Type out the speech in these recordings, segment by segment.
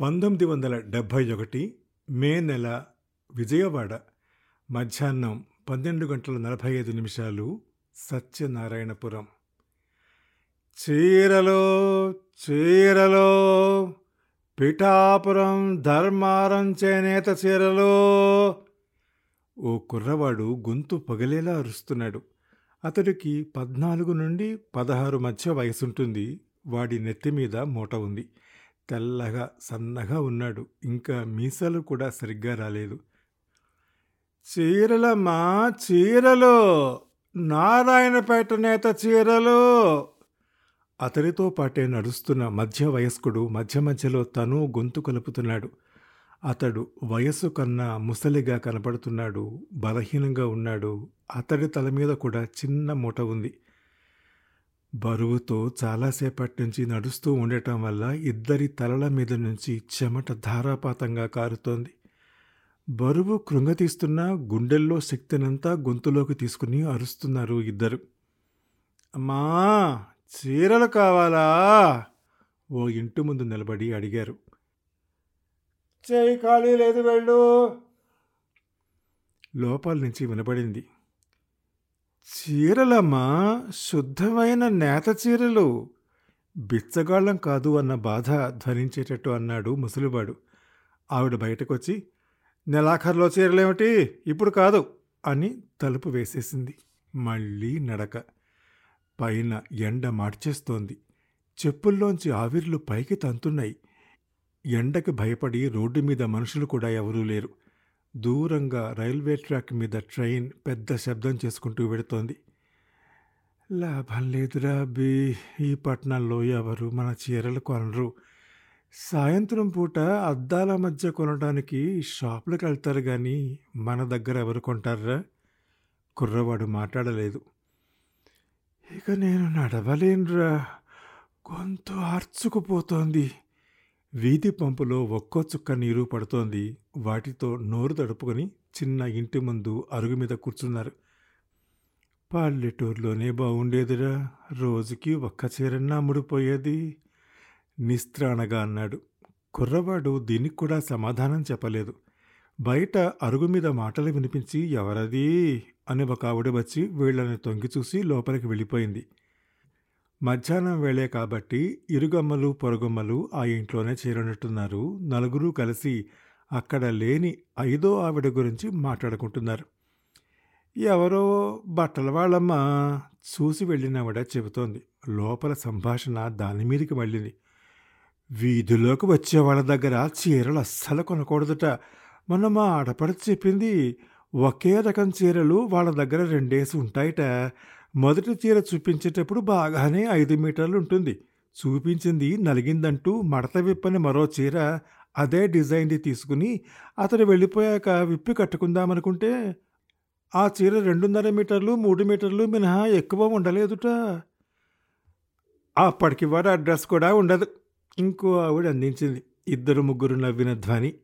పంతొమ్మిది వందల డెబ్భై ఒకటి మే నెల విజయవాడ మధ్యాహ్నం పన్నెండు గంటల నలభై ఐదు నిమిషాలు సత్యనారాయణపురం. చీరలో చీరలో పిఠాపురం ధర్మారం చేనేత చీరలో ఓ కుర్రవాడు గొంతు పగిలేలా అరుస్తున్నాడు. అతడికి పద్నాలుగు నుండి పదహారు మధ్య వయసుంటుంది. వాడి నెత్తి మీద మూట ఉంది. తెల్లగా సన్నగా ఉన్నాడు. ఇంకా మీసాలు కూడా సరిగ్గా రాలేదు. చీరలమ్మా చీరలు! నారాయణపేట నేత చీరలు! అతడితో పాటే నడుస్తున్న మధ్య వయస్కుడు మధ్య మధ్యలో తను గొంతు కలుపుతున్నాడు. అతడు వయస్సు కన్నా ముసలిగా కనపడుతున్నాడు. బలహీనంగా ఉన్నాడు. అతడి తల మీద కూడా చిన్న మూట ఉంది. బరువుతో చాలాసేపటి నుంచి నడుస్తూ ఉండటం వల్ల ఇద్దరి తలల మీద నుంచి చెమట ధారాపాతంగా కారుతోంది. బరువు కృంగతీస్తున్న గుండెల్లో శక్తినంతా గొంతులోకి తీసుకుని అరుస్తున్నారు ఇద్దరు. అమ్మా చీరలు కావాలా? ఓ ఇంటి ముందు నిలబడి అడిగారు. చేయి ఖాళీ లేదు వెళ్ళు. లోపల నుంచి వినపడింది చీరలమ్మా శుద్ధమైన నేత చీరలు. బిచ్చగాళ్ళం కాదు అన్న బాధ ధ్వనించేటట్టు అన్నాడు ముసలివాడు. ఆవిడ బయటకొచ్చి నెలాఖరులో చీరలేమిటి? ఇప్పుడు కాదు అని తలుపు వేసేసింది. మళ్ళీ నడక. పైన ఎండ మార్చేస్తోంది. చెప్పుల్లోంచి ఆవిర్లు పైకి తంతున్నాయి. ఎండకి భయపడి రోడ్డు మీద మనుషులు కూడా ఎవరూ లేరు. దూరంగా రైల్వే ట్రాక్ మీద ట్రైన్ పెద్ద శబ్దం చేసుకుంటూ వెడుతోంది లాభం లేదురా బి ఈ పట్టణంలో ఎవరు మన చీరలు కొనరు. సాయంత్రం పూట అద్దాల మధ్య కొనడానికి షాపులకు వెళ్తారు కానీ మన దగ్గర ఎవరు కొంటారా కుర్రవాడు మాట్లాడలేదు. ఇక నేను నడవలేనురా. గొంతు ఆర్చుకుపోతోంది. వీధి పంపులో ఒక్కో చుక్క నీరు పడుతోంది. వాటితో నోరు తడుపుకొని చిన్న ఇంటి ముందు అరుగు మీద కూర్చున్నారు. పల్లెటూరులోనే బాగుండేదిరా రోజుకి ఒక్క చీరన్నా ముడిపోయేది. నిస్త్రాణగా అన్నాడు. కుర్రవాడు దీనికి కూడా సమాధానం చెప్పలేదు. బయట అరుగు మీద మాటలు వినిపించి ఎవరది? అని ఒక ఆవిడ వచ్చి వీళ్ళని తొంగి చూసి లోపలికి వెళ్ళిపోయింది. మధ్యాహ్నం వేళే కాబట్టి ఇరుగమ్మలు పొరుగుమ్మలు ఆ ఇంట్లోనే చేరినట్టున్నారు నలుగురు కలిసి అక్కడ లేని ఐదో ఆవిడ గురించి మాట్లాడుకుంటున్నారు. ఎవరో బట్టల వాళ్ళమ్మ చూసి వెళ్ళినవిడ చెబుతోంది. లోపల సంభాషణ దాని మీదకి మళ్ళింది వీధిలోకి వచ్చే వాళ్ళ దగ్గర చీరలు అస్సలు కొనకూడదట. మొన్న మా ఆడపడచి చెప్పింది ఒకే రకం చీరలు వాళ్ళ దగ్గర రెండేసి ఉంటాయట. మొదటి చీర చూపించేటప్పుడు బాగానే ఐదు మీటర్లు ఉంటుంది. చూపించింది నలిగిందంటూ మడత విప్పని మరో చీర అదే డిజైన్ది తీసుకుని అతడు వెళ్ళిపోయాక విప్పి కట్టుకుందామనుకుంటే ఆ చీర రెండున్నర మీటర్లు మూడు మీటర్లు మినహా ఎక్కువ ఉండలేదుట. అప్పటికి వాడు అడ్రస్ కూడా ఉండదు. ఇంకో ఆవిడ అందించింది. ఇద్దరు ముగ్గురు నవ్విన ధ్వని.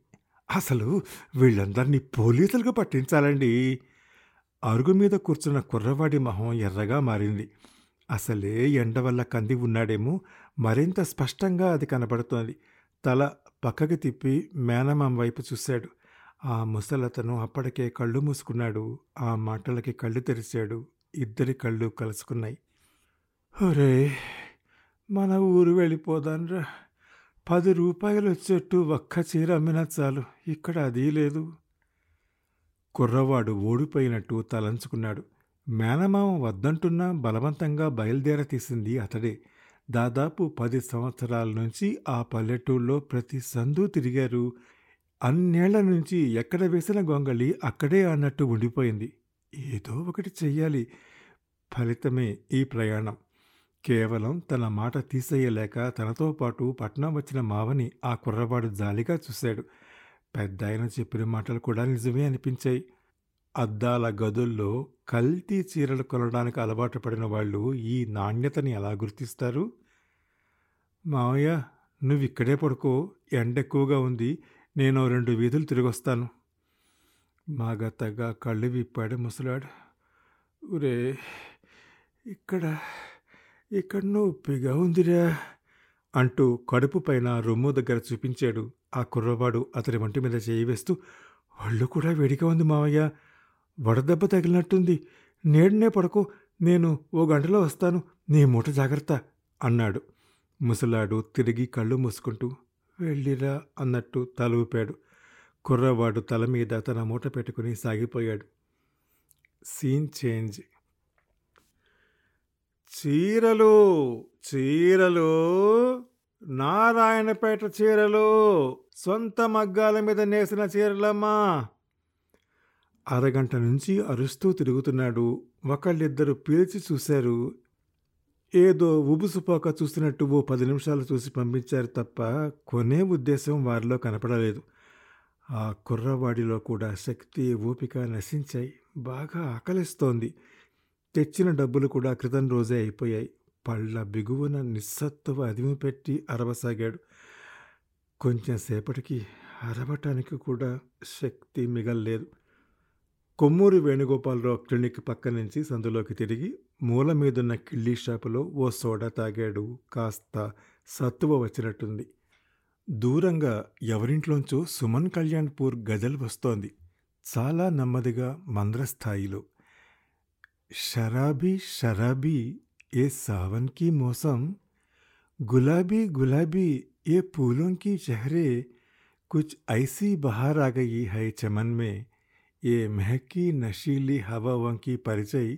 అసలు వీళ్ళందరినీ పోలీసులకు పట్టించాలండి? అరుగు మీద కూర్చున్న కుర్రవాడి మొహం ఎర్రగా మారింది. అసలే ఎండ వల్ల కంది ఉన్నాడేమో మరింత స్పష్టంగా అది కనబడుతోంది. తల పక్కకి తిప్పి మేనమామ వైపు చూశాడు. ఆ ముసలతను అప్పటికే కళ్ళు మూసుకున్నాడు. ఆ మాటలకి కళ్ళు తెరిచాడు. ఇద్దరి కళ్ళు కలుసుకున్నాయి. ఒరే మన ఊరు వెళ్ళిపోదాన్రా పది రూపాయలు వచ్చేట్టు ఒక్క చీర అమ్మినా చాలు. ఇక్కడ అది లేదు. కుర్రవాడు ఓడిపోయినట్టు తలంచుకున్నాడు. మేనమామ వద్దంటున్నా బలవంతంగా బయలుదేర తీసింది అతడే. దాదాపు పది సంవత్సరాల నుంచి ఆ పల్లెటూళ్ళలో ప్రతి సందు తిరిగారు. అన్నేళ్ళ నుంచి ఎక్కడ వేసిన గొంగళి అక్కడే అన్నట్టు ఉండిపోయింది. ఏదో ఒకటి చెయ్యాలి. ఫలితమే ఈ ప్రయాణం. కేవలం తన మాట తీసేయలేక తనతో పాటు పట్నం వచ్చిన మావని ఆ కుర్రవాడు జాలిగా చూశాడు. పెద్ద ఆయన చెప్పిన మాటలు కూడా నిజమే అనిపించాయి. అద్దాల గదుల్లో కల్తీ చీరలు కొనడానికి అలవాటు పడిన వాళ్ళు ఈ నాణ్యతని ఎలా గుర్తిస్తారు? మావయ్య నువ్వు ఇక్కడే పడుకో. ఎండ ఎక్కువగా ఉంది. నేను రెండు వీధులు తిరిగొస్తాను. మాగతగా కళ్ళు విప్పాడు ముసలాడు. ఒరే ఇక్కడ ఇక్కడ నొప్పిగా ఉందిరా అంటూ కడుపు పైన రొమ్ము దగ్గర చూపించాడు. ఆ కుర్రవాడు అతని వంటి మీద చేయి వేస్తూ ఒళ్ళు కూడా వేడిగా ఉంది మావయ్య. వడదెబ్బ తగిలినట్టుంది. నేడునే పడుకో. నేను ఓ గంటలో వస్తాను. నీ మూట జాగ్రత్త అన్నాడు. ముసలాడు తిరిగి కళ్ళు మూసుకుంటూ వెళ్ళిరా అన్నట్టు తల ఊపాడు. కుర్రవాడు తల మీద తన మూట పెట్టుకుని సాగిపోయాడు. Scene change. చీరలు చీరలు నారాయణపేట చీరలు సొంత మగ్గాల మీద నేసిన చీరలమ్మా. అరగంట నుంచి అరుస్తూ తిరుగుతున్నాడు. ఒకళ్ళిద్దరు పీల్చి చూశారు. ఏదో ఉబుసుపోక చూసినట్టు ఓ పది నిమిషాలు చూసి పంపించారు తప్ప కొనే ఉద్దేశం వారిలో కనపడలేదు. ఆ కుర్రవాడిలో కూడా శక్తి ఓపిక నశించాయి. బాగా ఆకలిస్తోంది. తెచ్చిన డబ్బులు కూడా క్రితం రోజే అయిపోయాయి. పళ్ళ బిగువన నిస్సత్తువ అదిమి పెట్టి అరవసాగాడు. కొంచెం సేపటికి అరవటానికి కూడా శక్తి మిగల్లేదు. కొమ్మూరి వేణుగోపాలరావు క్లినిక్ పక్క నుంచి సందులోకి తిరిగి మూల మీదున్న కిళ్ళీ షాపులో ఓ సోడా తాగాడు. కాస్త సత్తువ వచ్చినట్టుంది. దూరంగా ఎవరింట్లోంచో సుమన్ కళ్యాణ్పూర్ గజల్ వస్తోంది. చాలా నెమ్మదిగా మంద్రస్థాయిలో. షరాబీ షరాబీ ఏ సావన్కి మోసం? గులాబీ గులాబీ ఏ పూలోంకి చెహరే? కుచ్ ఐసీ బహారాగయి హై చమన్మే ये महकी नशीली हवाओं की परिचय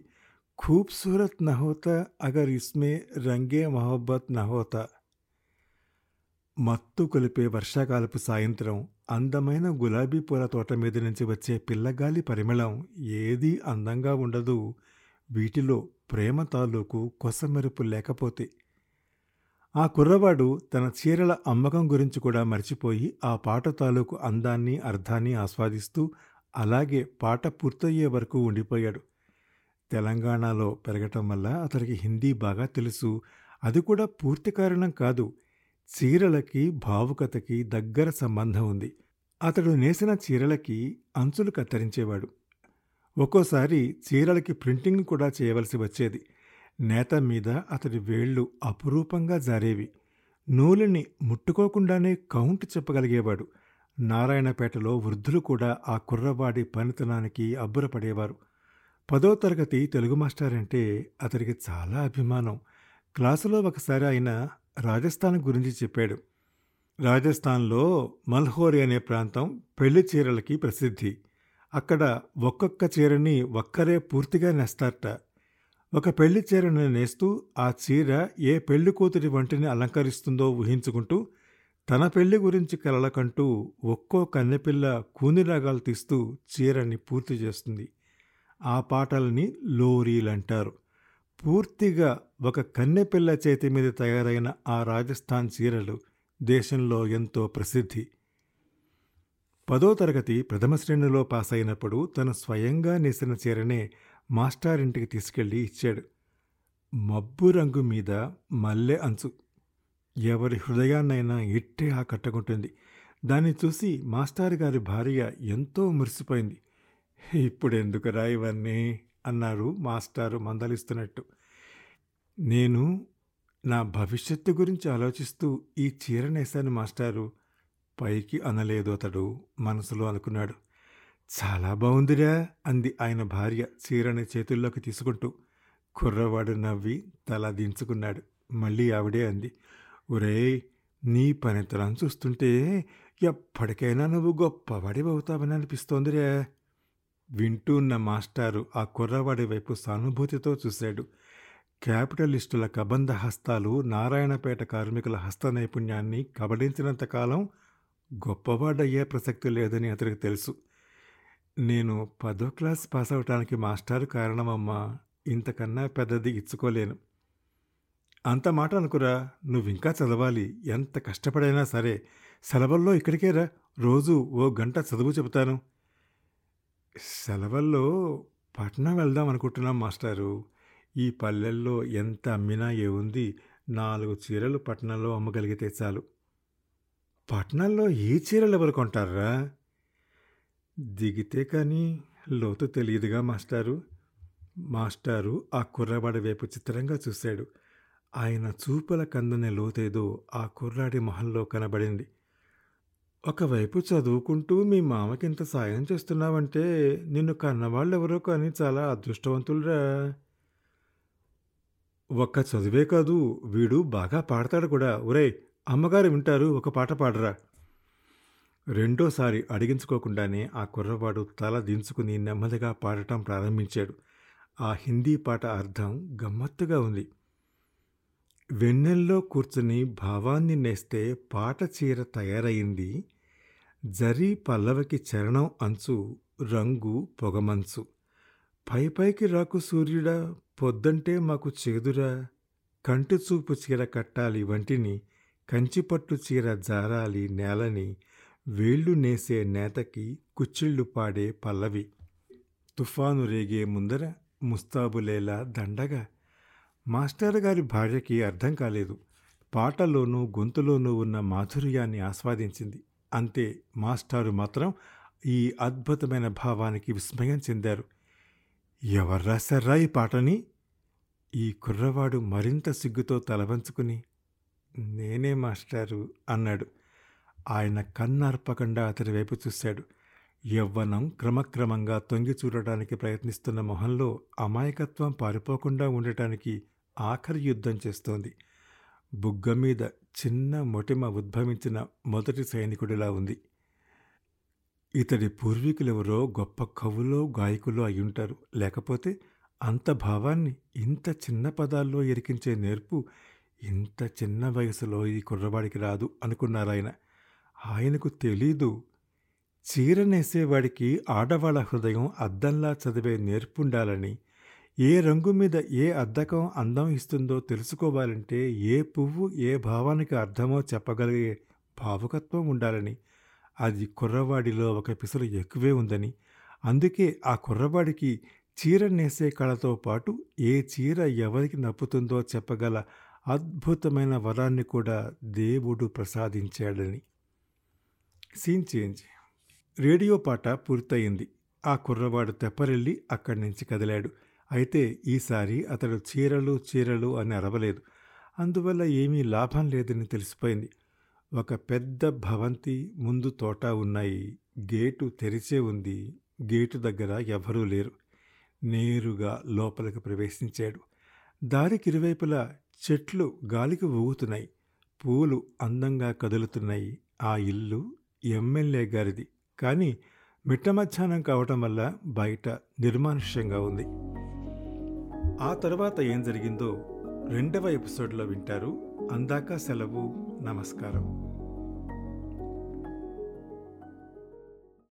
खूबसूरत न होता अगर इसमें रंगे मोहब्बत न होता మత్తు కొలిపే వర్షాకాలపు సాయంత్రం అందమైన గులాబీ పూల తోట మీద నుంచి వచ్చే పిల్లగాలి పరిమళం ఏదీ అందంగా ఉండదు వీటిలో ప్రేమ తాలూకు కొసమెరుపు లేకపోతే ఆ కుర్రవాడు తన చీరల అమ్మకం గురించి కూడా మర్చిపోయి ఆ పాట తాలూకు అందాన్ని అర్థాన్ని ఆస్వాదిస్తూ అలాగే పాట పూర్తయ్యే వరకు ఉండిపోయాడు. తెలంగాణలో పెరగటం వల్ల అతనికి హిందీ బాగా తెలుసు. అది కూడా పూర్తి కారణం కాదు. చీరలకి భావుకతకి దగ్గర సంబంధం ఉంది. అతడు నేసిన చీరలకి అంచులు కత్తిరించేవాడు. ఒక్కోసారి చీరలకి ప్రింటింగ్ కూడా చేయవలసి వచ్చేది. నేత మీద అతడి వేళ్ళు అపురూపంగా జారేవి. నూలుని ముట్టుకోకుండానే కౌంట్ చెప్పగలిగేవాడు. నారాయణపేటలో వృద్ధులు కూడా ఆ కుర్రవాడి పనితనానికి అబ్బురపడేవారు. పదో తరగతి తెలుగు మాస్టర్ అంటే అతడికి చాలా అభిమానం. క్లాసులో ఒకసారి ఆయన రాజస్థాన్ గురించి చెప్పాడు. రాజస్థాన్లో మల్హోరి అనే ప్రాంతం పెళ్ళి చీరలకి ప్రసిద్ధి. అక్కడ ఒక్కొక్క చీరని ఒక్కరే పూర్తిగా నేస్తారట. ఒక పెళ్ళి చీరను నేస్తూ ఆ చీర ఏ పెళ్ళి కూతురి వంటిని అలంకరిస్తుందో ఊహించుకుంటూ తన పెళ్ళి గురించి కలలకంటూ ఒక్కో కన్నెపిల్ల కూనిరాగాలు తీస్తూ చీరని పూర్తి చేస్తుంది. ఆ పాటల్ని లోరీలంటారు. పూర్తిగా ఒక కన్నెపిల్ల చేతి మీద తయారైన ఆ రాజస్థాన్ చీరలు దేశంలో ఎంతో ప్రసిద్ధి. పదో తరగతి ప్రథమ శ్రేణిలో పాస్ అయినప్పుడు తను స్వయంగా నేసిన చీరనే మాస్టారింటికి తీసుకెళ్ళి ఇచ్చాడు. మబ్బు రంగు మీద మల్లె అంచు. ఎవరి హృదయాన్నైనా ఇట్టే ఆకట్టుకుంటుంది. దాన్ని చూసి మాస్టారు గారి భార్య ఎంతో మురిసిపోయింది. ఇప్పుడెందుకురా ఇవన్నీ? అన్నారు మాస్టారు మందలిస్తున్నట్టు. నేను నా భవిష్యత్తు గురించి ఆలోచిస్తూ ఈ చీరనేశాను మాస్టారు. పైకి అనలేదు అతడు మనసులో అనుకున్నాడు. చాలా బాగుందిరా అంది ఆయన భార్య చీరని చేతుల్లోకి తీసుకుంటూ. కుర్రవాడు నవ్వి తల దించుకున్నాడు. మళ్ళీ ఆవిడే అంది. ఒరేయ్ నీ పనితనం చూస్తుంటే ఎప్పటికైనా నువ్వు గొప్పవాడివవుతావని అనిపిస్తోందిరే. వింటూ ఉన్న మాస్టారు ఆ కుర్రవాడి వైపు సానుభూతితో చూశాడు. క్యాపిటలిస్టుల కబంధ హస్తాలు నారాయణపేట కార్మికుల హస్త నైపుణ్యాన్ని కబడించినంతకాలం గొప్పవాడయ్యే ప్రసక్తి లేదని అతనికి తెలుసు. నేను పదో క్లాస్ పాస్ అవటానికి మాస్టారు కారణమమ్మా. ఇంతకన్నా పెద్దది ఇచ్చుకోలేను. అంత మాట అనుకురా. నువ్వింకా చదవాలి. ఎంత కష్టపడైనా సరే సెలవుల్లో ఇక్కడికే రా రోజు ఓ గంట చదువు చెబుతాను. సెలవుల్లో పట్నం వెళ్దాం అనుకుంటున్నాం మాస్టారు. ఈ పల్లెల్లో ఎంత అమ్మినా ఏముంది? నాలుగు చీరలు పట్నంలో అమ్మగలిగితే చాలు. పట్నంలో ఏ చీరలు ఎవరు కొంటారా దిగితే కానీ లోతు తెలియదుగా మాస్టారు. మాస్టారు ఆ కుర్రవాడి వైపు చిత్రంగా చూశాడు. ఆయన చూపుల కందనే లోతేదో ఆ కుర్రాడి మొహంలో కనబడింది. ఒకవైపు చదువుకుంటూ మీ మామకింత సాయం చేస్తున్నావంటే నిన్ను కన్నవాళ్ళెవరో కానీ చాలా అదృష్టవంతులురా. ఒక్క చదువే కాదు వీడు బాగా పాడతాడు కూడా. ఒరేయ్ అమ్మగారు వింటారు ఒక పాట పాడరా. రెండోసారి అడిగించుకోకుండానే ఆ కుర్రవాడు తల దించుకుని నెమ్మదిగా పాడటం ప్రారంభించాడు. ఆ హిందీ పాట అర్థం గమ్మత్తుగా ఉంది. వెన్నెల్లో కూర్చుని భావాన్ని నేస్తే పాట చీర తయారయింది జరీ పల్లవకి చరణం అంచు రంగు పొగమంచు. పై పైకి రాకు సూర్యుడా పొద్దంటే మాకు చేదురా. కంటి చూపు చీర కట్టాలి వంటిని కంచిపట్టు చీర జారాలి నేలని వేళ్ళు నేసే నేతకి కుచ్చిళ్ళు పాడే పల్లవి. తుఫాను రేగే ముందర ముస్తాబులేలా దండగా మాస్టర్ గారి భార్యకి అర్థం కాలేదు. పాటలోనూ గొంతులోనూ ఉన్న మాధుర్యాన్ని ఆస్వాదించింది. అంతే మాస్టారు మాత్రం ఈ అద్భుతమైన భావానికి విస్మయం చెందారు. ఎవరు రాశారా ఈ పాటని? ఈ కుర్రవాడు మరింత సిగ్గుతో తలవంచుకుని నేనే మాస్టారు అన్నాడు. ఆయన కన్నార్పకుండా అతడి వైపు చూశాడు. యవ్వనం క్రమక్రమంగా తొంగి చూడటానికి ప్రయత్నిస్తున్న మొహంలో అమాయకత్వం పారిపోకుండా ఉండటానికి ఆఖరి యుద్ధం చేస్తోంది. బుగ్గ మీద చిన్న మొటిమ ఉద్భవించిన మొదటి సైనికుడిలా ఉంది. ఇతడి పూర్వీకులెవరో గొప్ప కవులో గాయకులో అయ్యుంటారు. లేకపోతే అంత భావాన్ని ఇంత చిన్న పదాల్లో ఎరికించే నేర్పు ఇంత చిన్న వయసులో ఈ కుర్రవాడికి రాదు అనుకున్నారాయన. ఆయనకు తెలీదు. చీర నేసేవాడికి ఆడవాళ్ళ హృదయం అద్దంలా చదివే నేర్పుండాలని ఏ రంగు మీద ఏ అద్దకం అందం ఇస్తుందో తెలుసుకోవాలంటే ఏ పువ్వు ఏ భావానికి అర్థమో చెప్పగలిగే భావకత్వం ఉండాలని. అది కుర్రవాడిలో ఒక పిసరు ఎక్కువే ఉందని. అందుకే ఆ కుర్రవాడికి చీర నేసే కళతో పాటు ఏ చీర ఎవరికి నప్పుతుందో చెప్పగల అద్భుతమైన వరాన్ని కూడా దేవుడు ప్రసాదించాడని. Scene change. రేడియో పాట పూర్తయింది. ఆ కుర్రవాడు తెప్పరెళ్ళి అక్కడి నుంచి కదిలాడు. అయితే ఈసారి అతడు చీరలు చీరలు అని అరవలేదు. అందువల్ల ఏమీ లాభం లేదని తెలిసిపోయింది. ఒక పెద్ద భవంతి ముందు తోట ఉన్నాయి. గేటు తెరిచే ఉంది. గేటు దగ్గర ఎవరూ లేరు. నేరుగా లోపలికి ప్రవేశించాడు. దారికి ఇరువైపులా చెట్లు గాలికి ఊగుతున్నాయి. పూలు అందంగా కదులుతున్నాయి. ఆ ఇల్లు ఎమ్మెల్యే గారిది. కానీ మిట్ట మధ్యాహ్నం కావటం వల్ల బయట నిర్మానుష్యంగా ఉంది. ఆ తర్వాత ఏం జరిగిందో రెండవ ఎపిసోడ్లో వింటారు. అందాక సెలవు. నమస్కారం.